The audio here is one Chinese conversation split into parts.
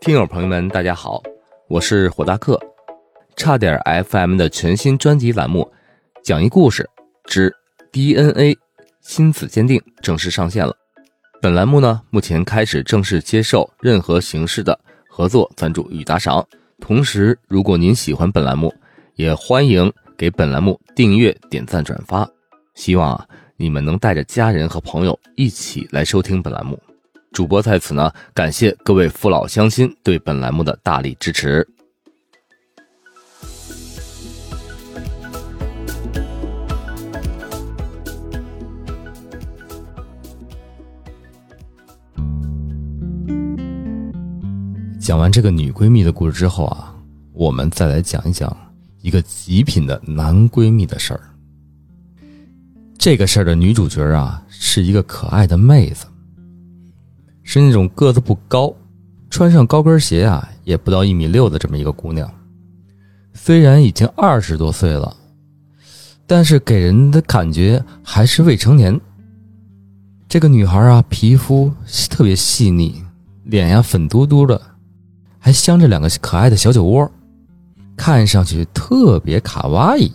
听友朋友们，大家好，我是火大客，差点 FM 的全新专辑栏目《讲一故事之 DNA 亲子鉴定》正式上线了。本栏目呢，目前开始正式接受任何形式的合作赞助与打赏。同时，如果您喜欢本栏目，也欢迎给本栏目订阅、点赞、转发。希望啊，你们能带着家人和朋友一起来收听本栏目。主播在此呢，感谢各位父老乡亲对本栏目的大力支持。讲完这个女闺蜜的故事之后啊，我们再来讲一讲一个极品的男闺蜜的事儿。这个事儿的女主角啊，是一个可爱的妹子，是那种个子不高，穿上高跟鞋啊也不到一米六的这么一个姑娘。虽然已经二十多岁了，但是给人的感觉还是未成年。这个女孩啊，皮肤特别细腻，脸呀粉嘟嘟的。还镶着两个可爱的小酒窝，看上去特别卡哇伊。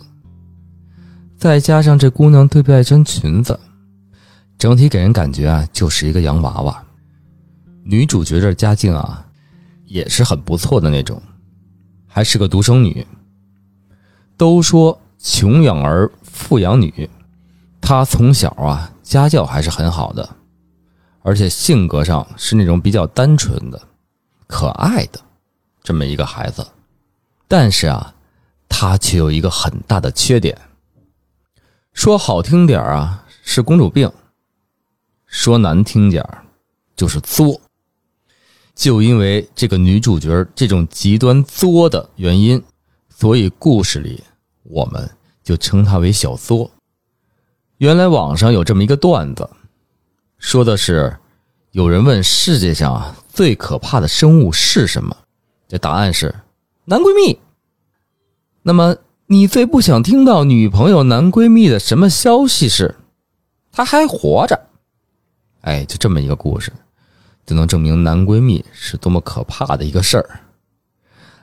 再加上这姑娘特别爱穿裙子，整体给人感觉啊就是一个洋娃娃。女主角这家境啊也是很不错的那种，还是个独生女。都说穷养儿，富养女，她从小啊家教还是很好的，而且性格上是那种比较单纯的。可爱的这么一个孩子，但是啊，他却有一个很大的缺点。说好听点啊，是公主病；说难听点就是作。就因为这个女主角这种极端作的原因，所以故事里我们就称她为小作。原来网上有这么一个段子，说的是。有人问世界上最可怕的生物是什么？这答案是男闺蜜。那么你最不想听到女朋友男闺蜜的什么消息是？他还活着。哎，就这么一个故事，就能证明男闺蜜是多么可怕的一个事儿。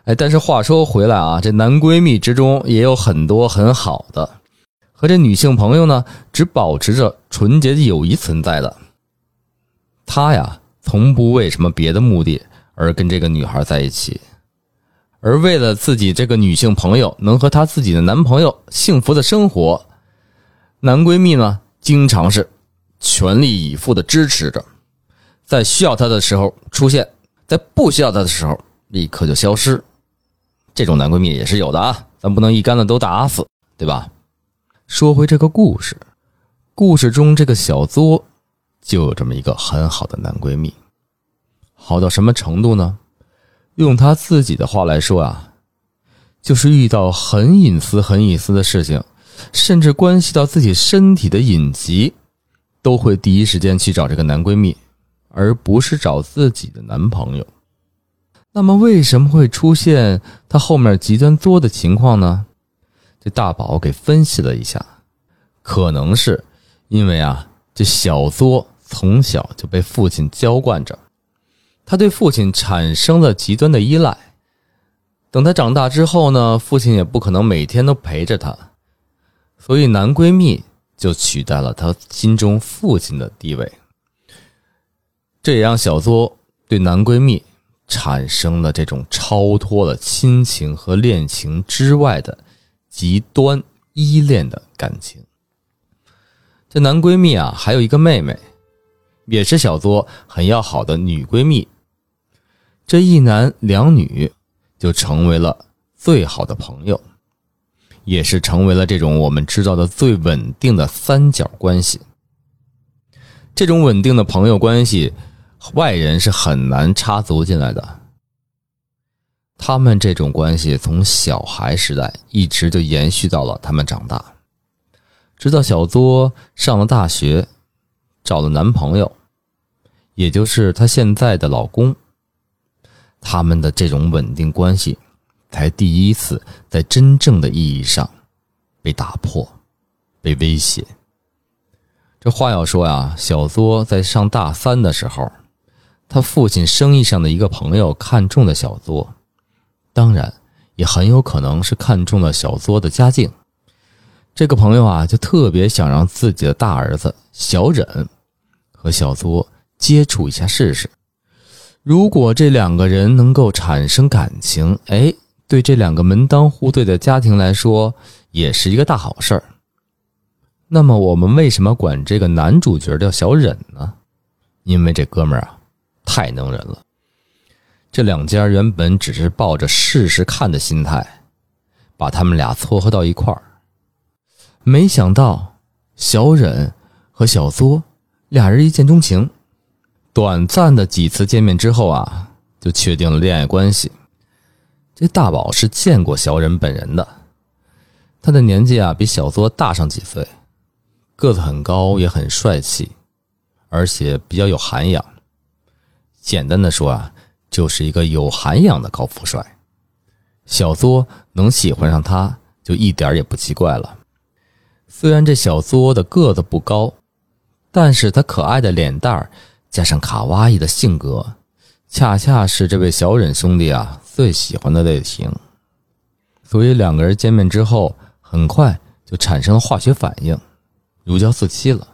哎，但是话说回来啊，这男闺蜜之中也有很多很好的，和这女性朋友呢，只保持着纯洁的友谊存在的。他呀，从不为什么别的目的而跟这个女孩在一起，而为了自己这个女性朋友能和她自己的男朋友幸福的生活，男闺蜜呢，经常是全力以赴的支持着，在需要他的时候出现，在不需要他的时候立刻就消失。这种男闺蜜也是有的啊，咱不能一竿子都打死，对吧？说回这个故事，故事中这个小作。就有这么一个很好的男闺蜜，好到什么程度呢？用他自己的话来说啊，就是遇到很隐私、很隐私的事情，甚至关系到自己身体的隐疾，都会第一时间去找这个男闺蜜，而不是找自己的男朋友。那么，为什么会出现他后面极端作的情况呢？这大宝给分析了一下，可能是因为啊，这小作。从小就被父亲娇惯着，他对父亲产生了极端的依赖。等他长大之后呢，父亲也不可能每天都陪着他，所以男闺蜜就取代了他心中父亲的地位。这也让小作对男闺蜜产生了这种超脱了亲情和恋情之外的极端依恋的感情。这男闺蜜啊，还有一个妹妹。也是小作很要好的女闺蜜，这一男两女就成为了最好的朋友，也是成为了这种我们知道的最稳定的三角关系。这种稳定的朋友关系，外人是很难插足进来的。他们这种关系从小孩时代一直就延续到了他们长大，直到小作上了大学。找了男朋友，也就是她现在的老公。他们的这种稳定关系，才第一次在真正的意义上被打破、被威胁。这话要说呀，小作在上大三的时候，他父亲生意上的一个朋友看中了小作，当然也很有可能是看中了小作的家境。这个朋友啊，就特别想让自己的大儿子小忍和小作接触一下试试。如果这两个人能够产生感情，哎，对这两个门当户对的家庭来说，也是一个大好事儿。那么，我们为什么管这个男主角叫小忍呢？因为这哥们儿啊，太能人了。这两家原本只是抱着试试看的心态，把他们俩撮合到一块儿，没想到小忍和小作俩人一见钟情。短暂的几次见面之后啊，就确定了恋爱关系。这大宝是见过小忍本人的，他的年纪啊比小作大上几岁，个子很高，也很帅气，而且比较有涵养。简单的说啊，就是一个有涵养的高富帅。小作能喜欢上他，就一点也不奇怪了。虽然这小作的个子不高，但是他可爱的脸蛋儿。加上卡哇伊的性格，恰恰是这位小忍兄弟啊最喜欢的类型。所以两个人见面之后，很快就产生了化学反应，如胶似漆了。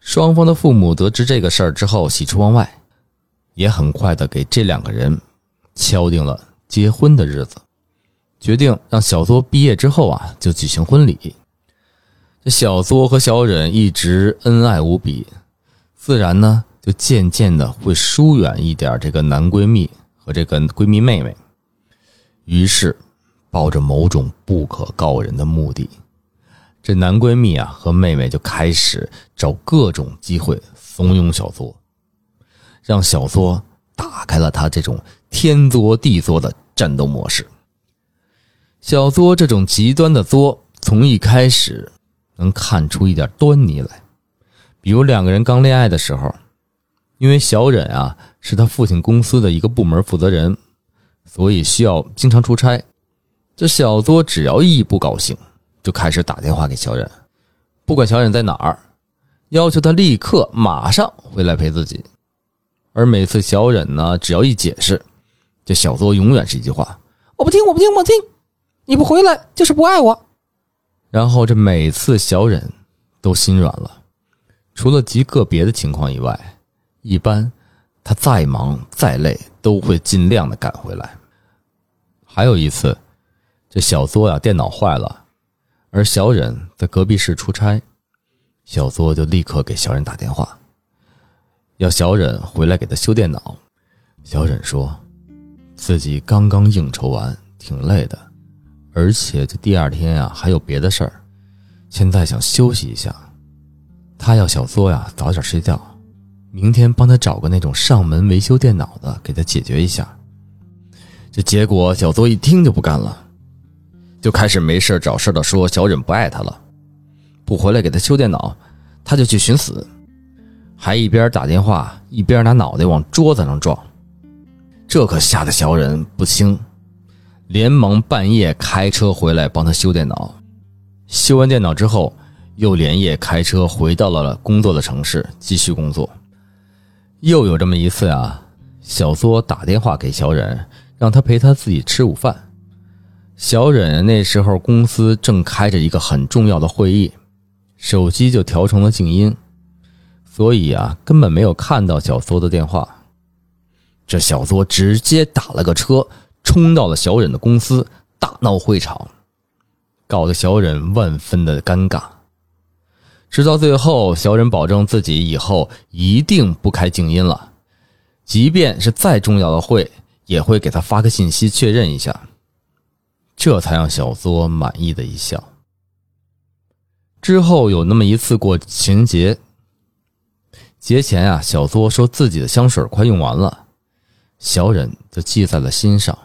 双方的父母得知这个事儿之后，喜出望外，也很快的给这两个人敲定了结婚的日子，决定让小作毕业之后啊就举行婚礼。这小作和小忍一直恩爱无比，自然呢。就渐渐的会疏远一点这个男闺蜜和这个闺蜜妹妹，于是抱着某种不可告人的目的，这男闺蜜啊和妹妹就开始找各种机会怂恿小作，让小作打开了他这种天作地作的战斗模式。小作这种极端的作，从一开始能看出一点端倪来，比如两个人刚恋爱的时候。因为小忍啊是他父亲公司的一个部门负责人，所以需要经常出差。这小作只要一不高兴，就开始打电话给小忍，不管小忍在哪儿，要求他立刻马上回来陪自己。而每次小忍呢，只要一解释，这小作永远是一句话：“我不听，我不听，我不听！你不回来就是不爱我。”然后这每次小忍都心软了，除了极个别的情况以外。一般，他再忙再累都会尽量的赶回来。还有一次，这小作呀电脑坏了，而小忍在隔壁室出差，小作就立刻给小忍打电话，要小忍回来给他修电脑。小忍说，自己刚刚应酬完，挺累的，而且这第二天呀还有别的事儿，现在想休息一下。他要小作呀早点睡觉。明天帮他找个那种上门维修电脑的，给他解决一下。这结果小作一听就不干了，就开始没事找事的说小忍不爱他了，不回来给他修电脑，他就去寻死，还一边打电话一边拿脑袋往桌子上撞。这可吓得小忍不轻，连忙半夜开车回来帮他修电脑。修完电脑之后，又连夜开车回到了工作的城市继续工作。又有这么一次啊，小作打电话给小忍，让他陪他自己吃午饭。小忍那时候公司正开着一个很重要的会议，手机就调成了静音，所以啊根本没有看到小作的电话。这小作直接打了个车，冲到了小忍的公司，大闹会场，搞得小忍万分的尴尬。直到最后，小忍保证自己以后一定不开静音了，即便是再重要的会，也会给他发个信息确认一下，这才让小作满意的一笑。之后有那么一次过情人节，节前啊，小作说自己的香水快用完了，小忍就记在了心上，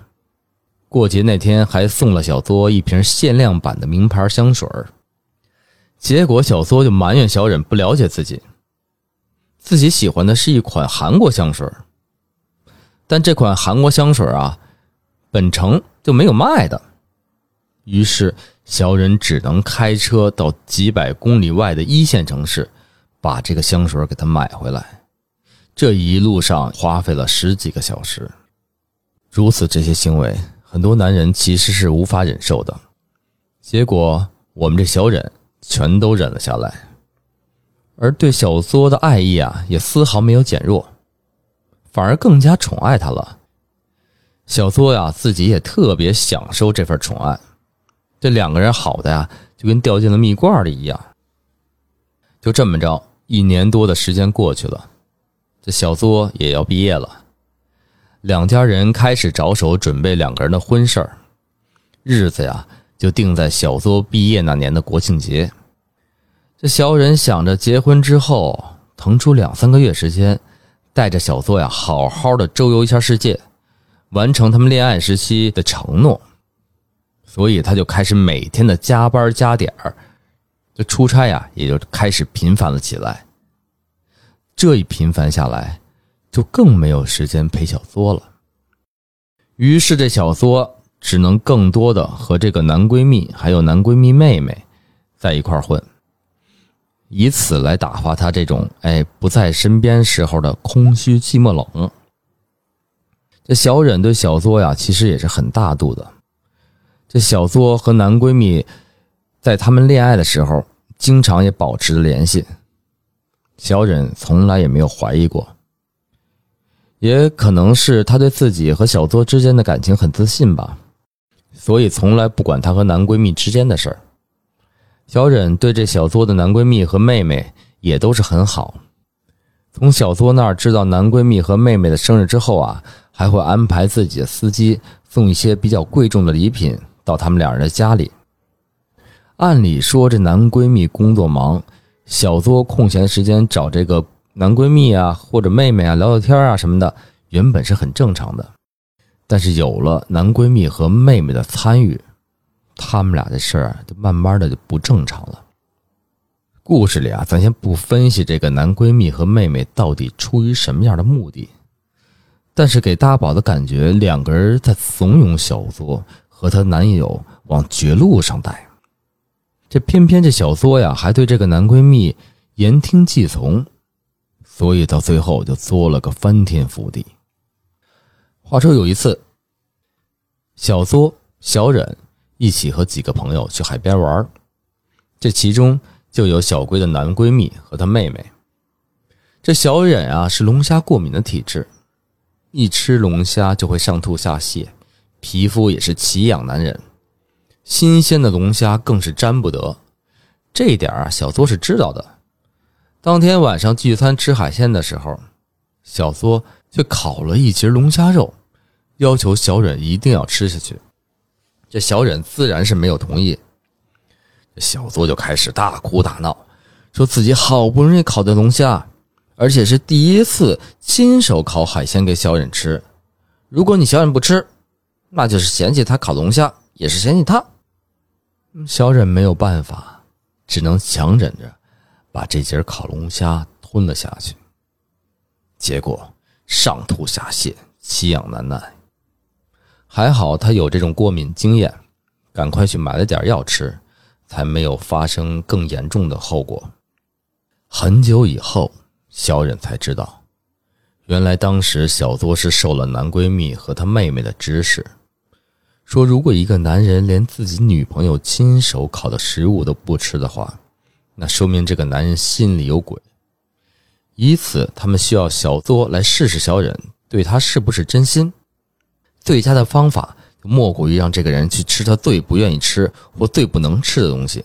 过节那天还送了小作一瓶限量版的名牌香水结果小作就埋怨小忍不了解自己，自己喜欢的是一款韩国香水，但这款韩国香水啊，本城就没有卖的。于是小忍只能开车到几百公里外的一线城市，把这个香水给他买回来。这一路上花费了十几个小时。如此这些行为，很多男人其实是无法忍受的。结果我们这小忍全都忍了下来，而对小作的爱意啊，也丝毫没有减弱，反而更加宠爱他了。小作呀，自己也特别享受这份宠爱。这两个人好的呀，就跟掉进了蜜罐里一样。就这么着，一年多的时间过去了，这小作也要毕业了。两家人开始着手准备两个人的婚事儿，日子呀就定在小作毕业那年的国庆节。这小忍想着结婚之后腾出两三个月时间，带着小作呀好好的周游一下世界，完成他们恋爱时期的承诺。所以他就开始每天的加班加点儿，这出差呀也就开始频繁了起来。这一频繁下来。就更没有时间陪小作了，于是这小作只能更多的和这个男闺蜜还有男闺蜜妹妹在一块混，以此来打发他这种哎不在身边时候的空虚寂寞冷。这小忍对小作呀，其实也是很大度的。这小作和男闺蜜在他们恋爱的时候，经常也保持着联系，小忍从来也没有怀疑过。也可能是她对自己和小作之间的感情很自信吧，所以从来不管她和男闺蜜之间的事儿。小忍对这小作的男闺蜜和妹妹也都是很好，从小作那儿知道男闺蜜和妹妹的生日之后啊，还会安排自己的司机送一些比较贵重的礼品到他们两人的家里。按理说这男闺蜜工作忙，小作空闲时间找这个。男闺蜜啊，或者妹妹啊，聊聊天啊什么的，原本是很正常的。但是有了男闺蜜和妹妹的参与，他们俩的事儿就慢慢的就不正常了。故事里啊，咱先不分析这个男闺蜜和妹妹到底出于什么样的目的，但是给大宝的感觉，两个人在怂恿小作和她男友往绝路上带。这偏偏这小作呀，还对这个男闺蜜言听计从。所以到最后就作了个翻天覆地。话说有一次，小作、小忍一起和几个朋友去海边玩，这其中就有小龟的男闺蜜和她妹妹。这小忍啊是龙虾过敏的体质，一吃龙虾就会上吐下泻，皮肤也是奇痒难忍，新鲜的龙虾更是沾不得。这一点啊，小作是知道的。当天晚上聚餐吃海鲜的时候，小作就烤了一截龙虾肉，要求小忍一定要吃下去。这小忍自然是没有同意。小作就开始大哭大闹，说自己好不容易烤的龙虾，而且是第一次亲手烤海鲜给小忍吃。如果你小忍不吃，那就是嫌弃他烤龙虾，也是嫌弃他。小忍没有办法，只能强忍着。把这节烤龙虾吞了下去，结果上吐下泻，奇痒难耐。还好他有这种过敏经验，赶快去买了点药吃，才没有发生更严重的后果。很久以后，小忍才知道，原来当时小作是受了男闺蜜和他妹妹的指使，说如果一个男人连自己女朋友亲手烤的食物都不吃的话。那说明这个男人心里有鬼，以此他们需要小作来试试小忍对他是不是真心。最佳的方法莫过于让这个人去吃他最不愿意吃或最不能吃的东西，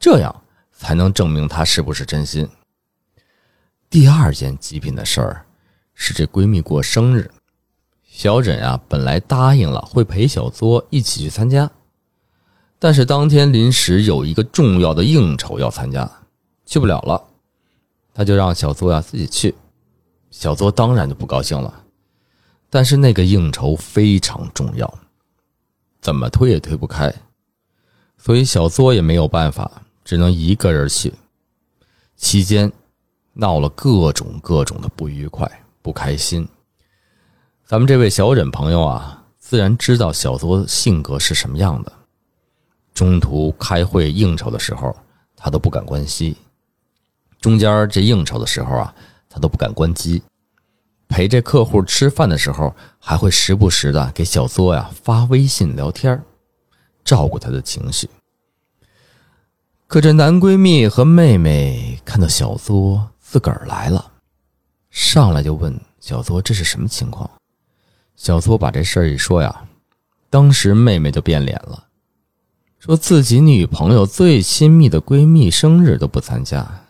这样才能证明他是不是真心。第二件极品的事儿是这闺蜜过生日，小忍啊本来答应了会陪小作一起去参加。但是当天临时有一个重要的应酬要参加，去不了了，他就让小作呀自己去。小作当然就不高兴了，但是那个应酬非常重要，怎么推也推不开，所以小作也没有办法，只能一个人去。期间闹了各种各种的不愉快、不开心。咱们这位小忍朋友啊，自然知道小作性格是什么样的。中途开会应酬的时候，他都不敢关机；中间这应酬的时候啊，他都不敢关机。陪这客户吃饭的时候，还会时不时的给小作呀发微信聊天，照顾他的情绪。可这男闺蜜和妹妹看到小作自个儿来了，上来就问小作这是什么情况。小苏把这事儿一说呀，当时妹妹就变脸了，说自己女朋友最亲密的闺蜜生日都不参加，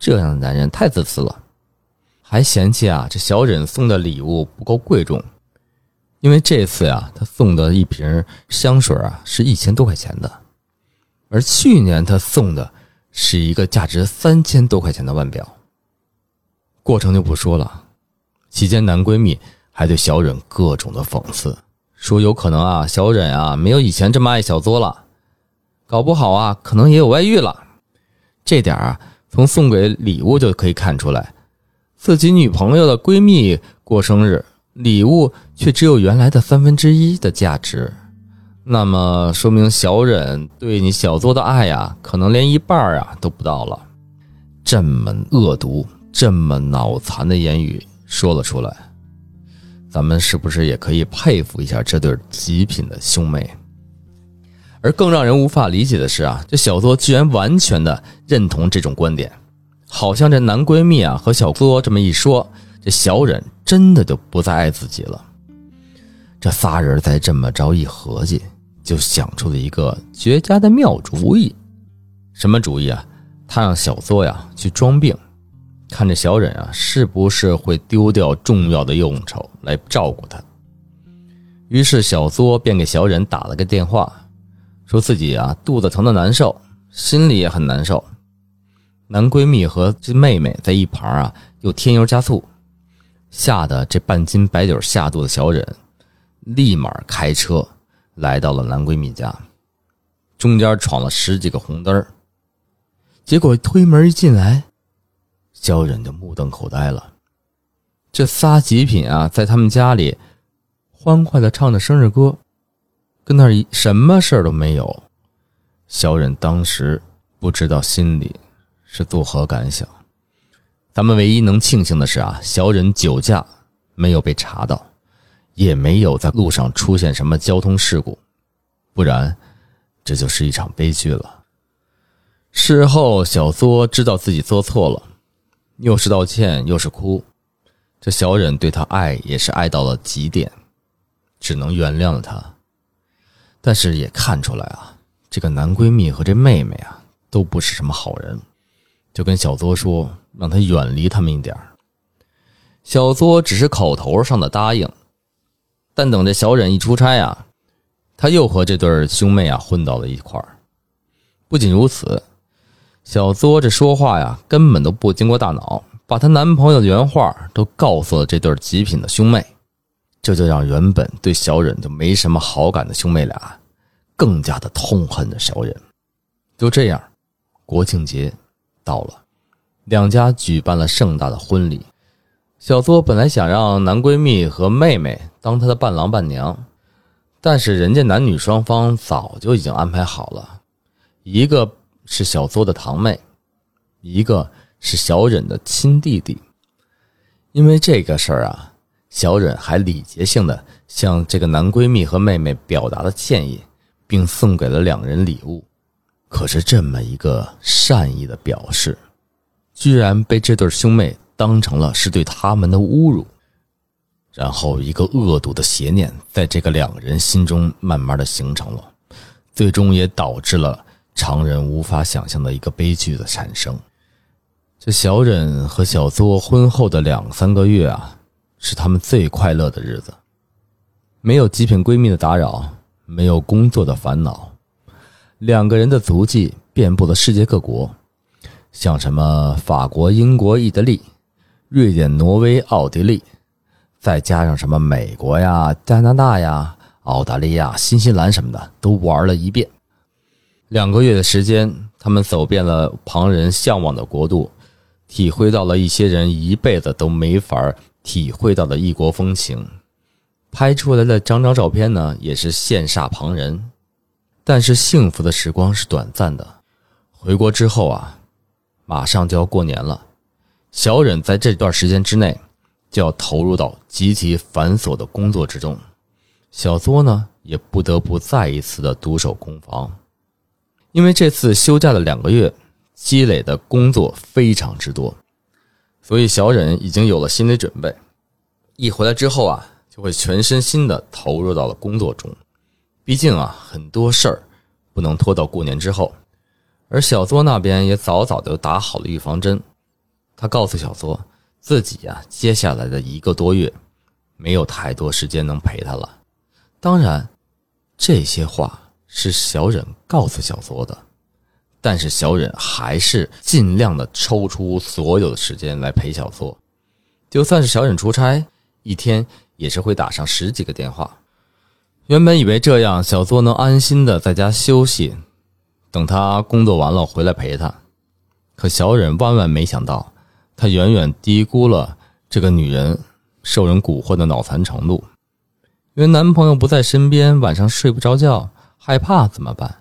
这样的男人太自私了。还嫌弃啊，这小忍送的礼物不够贵重，因为这次呀，他送的一瓶香水啊是一千多块钱的，而去年他送的是一个价值三千多块钱的腕表。过程就不说了，期间男闺蜜还对小忍各种的讽刺，说有可能啊，小忍啊没有以前这么爱小作了，搞不好啊可能也有外遇了。这点啊，从送给礼物就可以看出来。自己女朋友的闺蜜过生日，礼物却只有原来的三分之一的价值，那么说明小忍对你小作的爱呀，可能连一半啊都不到了。这么恶毒、这么脑残的言语说了出来，咱们是不是也可以佩服一下这对极品的兄妹？而更让人无法理解的是啊，这小作居然完全的认同这种观点。好像这男闺蜜啊和小作这么一说，这小忍真的就不再爱自己了。这仨人再这么着一合计，就想出了一个绝佳的妙主意。什么主意啊？他让小作呀去装病，看这小忍啊是不是会丢掉重要的用处来照顾他。于是小作便给小忍打了个电话，说自己啊肚子疼的难受，心里也很难受。男闺蜜和这妹妹在一旁啊，又添油加醋，吓得这半斤白酒下肚的小忍，立马开车来到了男闺蜜家，中间闯了十几个红灯结果推门一进来，小忍就目瞪口呆了。这仨极品啊，在他们家里欢快的唱着生日歌，跟那儿什么事儿都没有。小忍当时不知道心里。是作何感想？咱们唯一能庆幸的是啊，小忍酒驾没有被查到，也没有在路上出现什么交通事故，不然这就是一场悲剧了。事后，小作知道自己做错了，又是道歉又是哭，这小忍对他爱也是爱到了极点，只能原谅了他。但是也看出来啊，这个男闺蜜和这妹妹啊，都不是什么好人。就跟小作说，让他远离他们一点小作只是口头上的答应，但等这小忍一出差啊，他又和这对兄妹啊混到了一块儿。不仅如此，小作这说话呀，根本都不经过大脑，把她男朋友的原话都告诉了这对极品的兄妹，这就让原本对小忍就没什么好感的兄妹俩，更加的痛恨着小忍。就这样，国庆节。到了，两家举办了盛大的婚礼。小作本来想让男闺蜜和妹妹当他的伴郎伴娘，但是人家男女双方早就已经安排好了，一个是小作的堂妹，一个是小忍的亲弟弟。因为这个事儿啊，小忍还礼节性的向这个男闺蜜和妹妹表达了歉意，并送给了两人礼物。可是这么一个善意的表示，居然被这对兄妹当成了是对他们的侮辱，然后一个恶毒的邪念在这个两人心中慢慢的形成了，最终也导致了常人无法想象的一个悲剧的产生。这小忍和小作婚后的两三个月啊，是他们最快乐的日子，没有极品闺蜜的打扰，没有工作的烦恼。两个人的足迹遍布了世界各国，像什么法国、英国、意大利、瑞典、挪威、奥地利，再加上什么美国呀、加拿大呀、澳大利亚、新西兰什么的，都玩了一遍。两个月的时间，他们走遍了旁人向往的国度，体会到了一些人一辈子都没法体会到的异国风情。拍出来的张张照片呢，也是羡煞旁人。但是幸福的时光是短暂的，回国之后啊，马上就要过年了。小忍在这段时间之内，就要投入到极其繁琐的工作之中。小作呢，也不得不再一次的独守空房，因为这次休假的两个月积累的工作非常之多，所以小忍已经有了心理准备，一回来之后啊，就会全身心的投入到了工作中。毕竟啊，很多事儿不能拖到过年之后，而小作那边也早早的打好了预防针，他告诉小作，自己呀，接下来的一个多月没有太多时间能陪他了。当然，这些话是小忍告诉小作的，但是小忍还是尽量的抽出所有的时间来陪小作。就算是小忍出差，一天也是会打上十几个电话。原本以为这样小作能安心的在家休息，等他工作完了回来陪他，可小忍万万没想到，他远远低估了这个女人受人蛊惑的脑残程度。因为男朋友不在身边，晚上睡不着觉，害怕怎么办？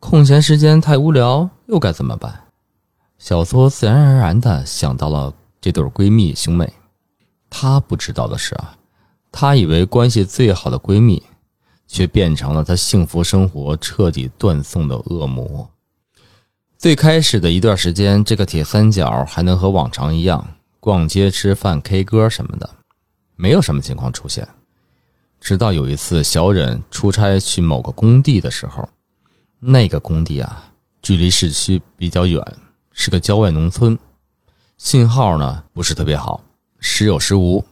空闲时间太无聊，又该怎么办？小苏自然而然的想到了这对闺蜜兄妹。她不知道的是啊，她以为关系最好的闺蜜，却变成了她幸福生活彻底断送的恶魔。最开始的一段时间，这个铁三角还能和往常一样逛街、吃饭、K 歌什么的，没有什么情况出现。直到有一次，小忍出差去某个工地的时候，那个工地啊，距离市区比较远，是个郊外农村，信号呢不是特别好，时有时无。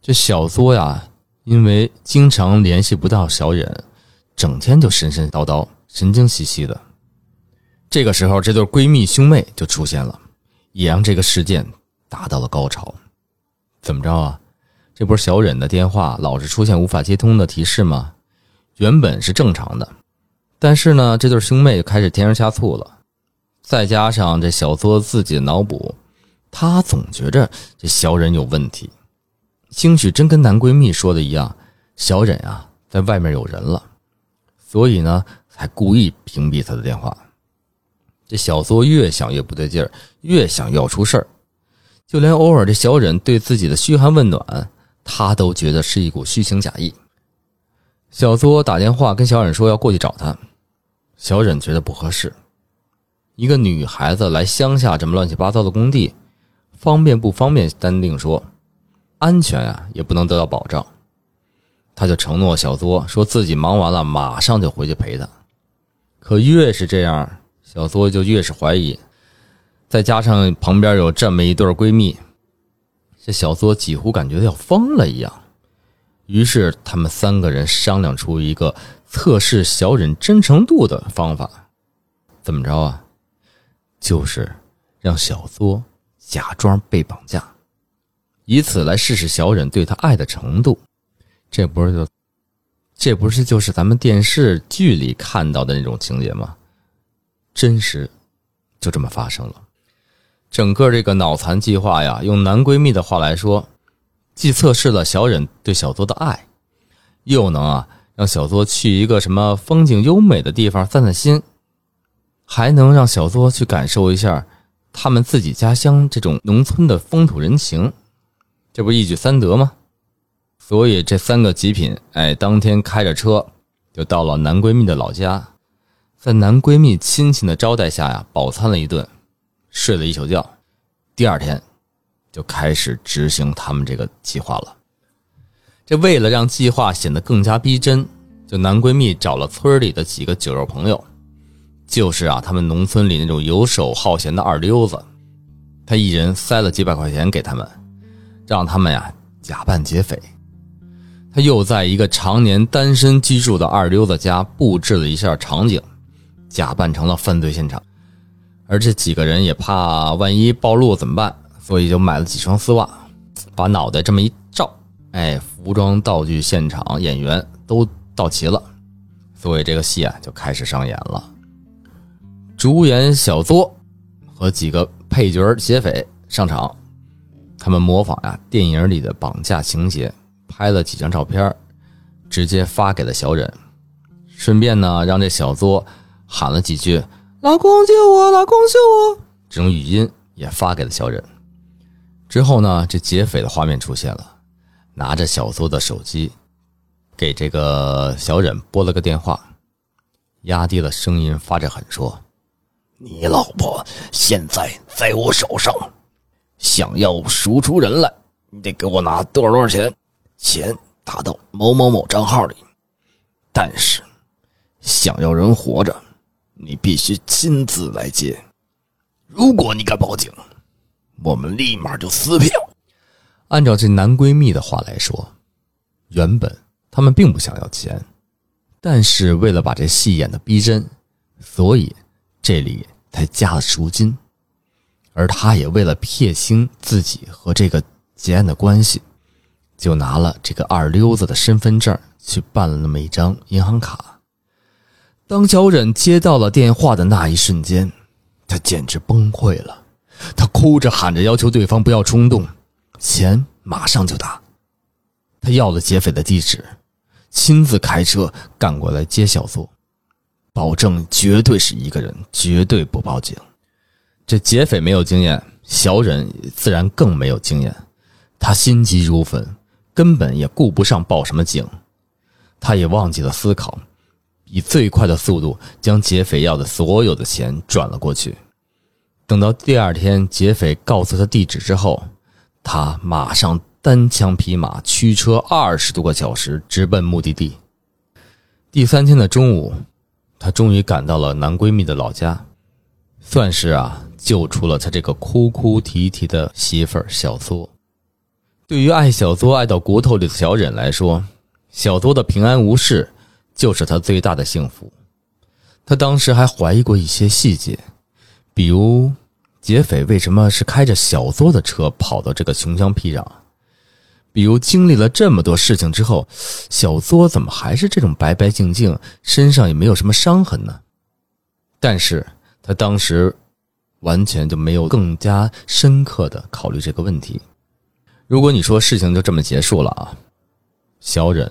这小作呀，因为经常联系不到小忍，整天就神神叨叨、神经兮兮的。这个时候，这对闺蜜兄妹就出现了，也让这个事件达到了高潮。怎么着啊？这不是小忍的电话老是出现无法接通的提示吗？原本是正常的，但是呢，这对兄妹开始添油加醋了。再加上这小作自己的脑补，她总觉着这小忍有问题。兴许真跟男闺蜜说的一样，小忍啊在外面有人了，所以呢才故意屏蔽他的电话。这小作越想越不对劲儿，越想要出事儿，就连偶尔这小忍对自己的嘘寒问暖。他都觉得是一股虚情假意。小作打电话跟小忍说要过去找他，小忍觉得不合适。一个女孩子来乡下这么乱七八糟的工地，方便不方便单另说，安全啊也不能得到保障。他就承诺小作说自己忙完了马上就回去陪他。可越是这样，小作就越是怀疑。再加上旁边有这么一对闺蜜。这小作几乎感觉要疯了一样，于是他们三个人商量出一个测试小忍真诚度的方法。怎么着啊？就是让小作假装被绑架，以此来试试小忍对他爱的程度。这不是就，这不是就是咱们电视剧里看到的那种情节吗？真实就这么发生了。整个这个脑残计划呀，用男闺蜜的话来说，既测试了小忍对小作的爱，又能啊让小作去一个什么风景优美的地方散散心，还能让小作去感受一下他们自己家乡这种农村的风土人情，这不一举三得吗？所以这三个极品，哎，当天开着车就到了男闺蜜的老家，在男闺蜜亲戚的招待下呀，饱餐了一顿。睡了一宿觉，第二天就开始执行他们这个计划了。这为了让计划显得更加逼真，就男闺蜜找了村里的几个酒肉朋友，就是啊，他们农村里那种游手好闲的二溜子，他一人塞了几百块钱给他们，让他们呀假扮劫匪。他又在一个常年单身居住的二溜子家布置了一下场景，假扮成了犯罪现场。而这几个人也怕万一暴露怎么办，所以就买了几双丝袜，把脑袋这么一罩，哎，服装、道具、现场、演员都到齐了，所以这个戏啊就开始上演了。主演小作和几个配角劫匪上场，他们模仿呀电影里的绑架情节，拍了几张照片，直接发给了小忍，顺便呢让这小作喊了几句。老公救我！老公救我！这种语音也发给了小忍。之后呢，这劫匪的画面出现了，拿着小苏的手机，给这个小忍拨了个电话，压低了声音发着狠说：“你老婆现在在我手上，想要赎出人来，你得给我拿多少多少钱，钱打到某某某账号里。但是，想要人活着，你必须亲自来接。如果你敢报警。”我们立马就撕票。按照这男闺蜜的话来说，原本他们并不想要钱，但是为了把这戏演的逼真，所以这里才加了赎金。而他也为了撇清自己和这个结案的关系，就拿了这个二溜子的身份证去办了那么一张银行卡。当小忍接到了电话的那一瞬间，他简直崩溃了。他哭着喊着要求对方不要冲动，钱马上就打。他要了劫匪的地址，亲自开车赶过来接小苏，保证绝对是一个人，绝对不报警。这劫匪没有经验，小忍自然更没有经验。他心急如焚，根本也顾不上报什么警，他也忘记了思考，以最快的速度将劫匪要的所有的钱转了过去。等到第二天，劫匪告诉他地址之后，他马上单枪匹马驱车二十多个小时直奔目的地。第三天的中午，他终于赶到了男闺蜜的老家，算是啊救出了他这个哭哭啼啼的媳妇儿小作。对于爱小作爱到骨头里的小忍来说，小作的平安无事就是他最大的幸福。他当时还怀疑过一些细节。比如，劫匪为什么是开着小作的车跑到这个穷乡僻壤？比如，经历了这么多事情之后，小作怎么还是这种白白净净，身上也没有什么伤痕呢？但是他当时完全就没有更加深刻的考虑这个问题。如果你说事情就这么结束了啊，小忍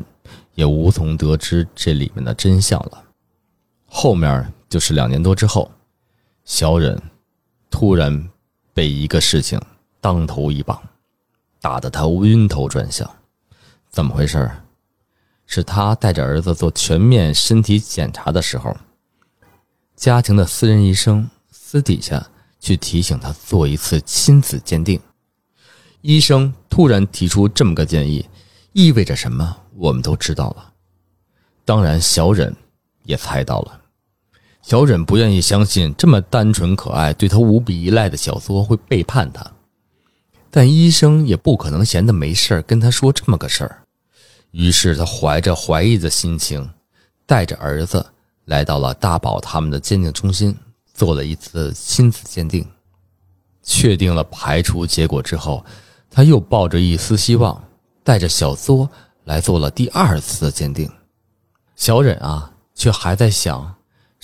也无从得知这里面的真相了。后面就是两年多之后。小忍突然被一个事情当头一棒，打得他晕头转向。怎么回事？是他带着儿子做全面身体检查的时候，家庭的私人医生私底下去提醒他做一次亲子鉴定。医生突然提出这么个建议，意味着什么？我们都知道了。当然，小忍也猜到了。小忍不愿意相信这么单纯可爱、对他无比依赖的小作会背叛他，但医生也不可能闲的没事跟他说这么个事儿。于是他怀着怀疑的心情，带着儿子来到了大宝他们的鉴定中心，做了一次亲子鉴定。确定了排除结果之后，他又抱着一丝希望，带着小作来做了第二次的鉴定。小忍啊，却还在想。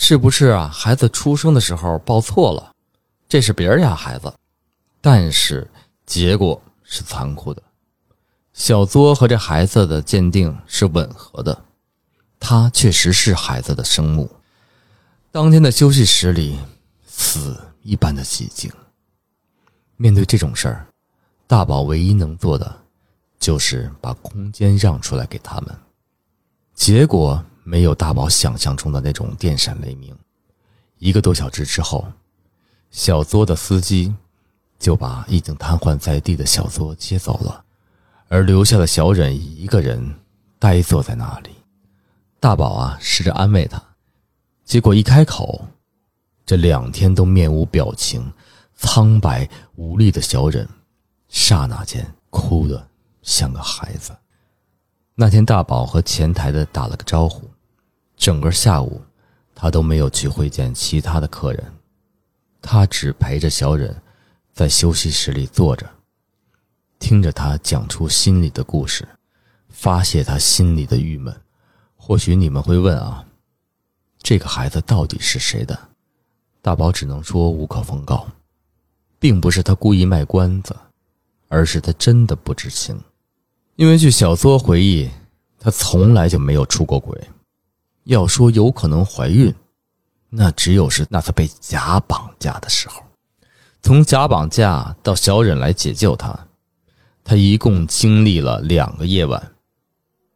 是不是啊？孩子出生的时候抱错了，这是别人家孩子，但是结果是残酷的，小作和这孩子的鉴定是吻合的，他确实是孩子的生母。当天的休息室里，死一般的寂静。面对这种事儿，大宝唯一能做的，就是把空间让出来给他们。结果。没有大宝想象中的那种电闪雷鸣。一个多小时之后，小作的司机就把已经瘫痪在地的小作接走了，而留下的小忍一个人呆坐在那里。大宝啊，试着安慰他，结果一开口，这两天都面无表情、苍白无力的小忍，刹那间哭得像个孩子。那天，大宝和前台的打了个招呼。整个下午，他都没有去会见其他的客人，他只陪着小忍，在休息室里坐着，听着他讲出心里的故事，发泄他心里的郁闷。或许你们会问啊，这个孩子到底是谁的？大宝只能说无可奉告，并不是他故意卖关子，而是他真的不知情。因为据小作回忆，他从来就没有出过轨。要说有可能怀孕，那只有是那次被假绑架的时候。从假绑架到小忍来解救他，他一共经历了两个夜晚。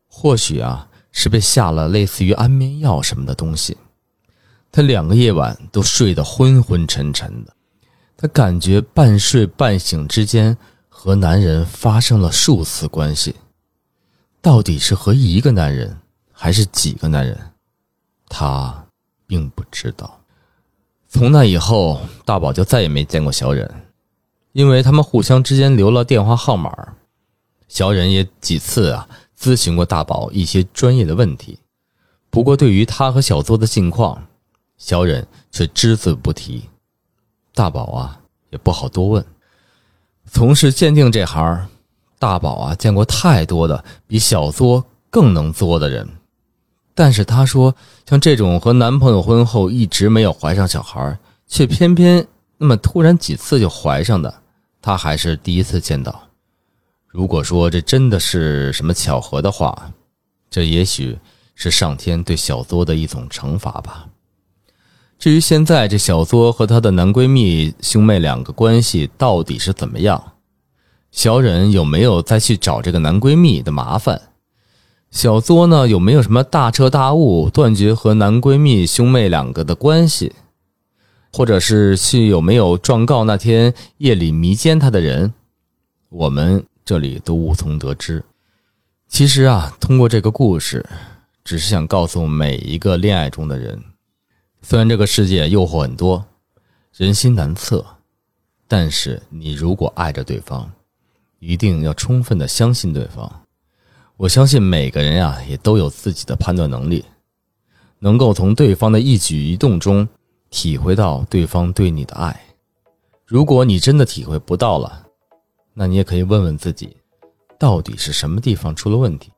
或许啊，是被下了类似于安眠药什么的东西，他两个夜晚都睡得昏昏沉沉的。他感觉半睡半醒之间和男人发生了数次关系，到底是和一个男人还是几个男人，他并不知道。从那以后，大宝就再也没见过小忍，因为他们互相之间留了电话号码。小忍也几次啊咨询过大宝一些专业的问题，不过对于他和小邹的近况，小忍却只字不提。大宝啊，也不好多问。从事鉴定这行，大宝啊见过太多的比小作更能作的人。但是他说，像这种和男朋友婚后一直没有怀上小孩，却偏偏那么突然几次就怀上的，他还是第一次见到。如果说这真的是什么巧合的话，这也许是上天对小作的一种惩罚吧。至于现在这小作和她的男闺蜜兄妹两个关系到底是怎么样，小忍有没有再去找这个男闺蜜的麻烦？小作呢，有没有什么大彻大悟，断绝和男闺蜜兄妹两个的关系，或者是去有没有状告那天夜里迷奸她的人？我们这里都无从得知。其实啊，通过这个故事，只是想告诉每一个恋爱中的人：虽然这个世界诱惑很多，人心难测，但是你如果爱着对方，一定要充分的相信对方。我相信每个人呀，也都有自己的判断能力，能够从对方的一举一动中体会到对方对你的爱。如果你真的体会不到了，那你也可以问问自己，到底是什么地方出了问题。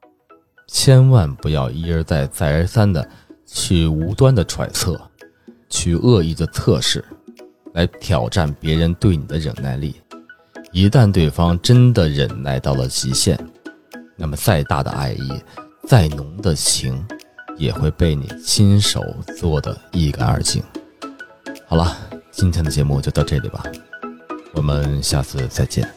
千万不要一而再、再而三的去无端的揣测，去恶意的测试，来挑战别人对你的忍耐力。一旦对方真的忍耐到了极限，那么，再大的爱意，再浓的情，也会被你亲手做的一干二净。好了，今天的节目就到这里吧，我们下次再见。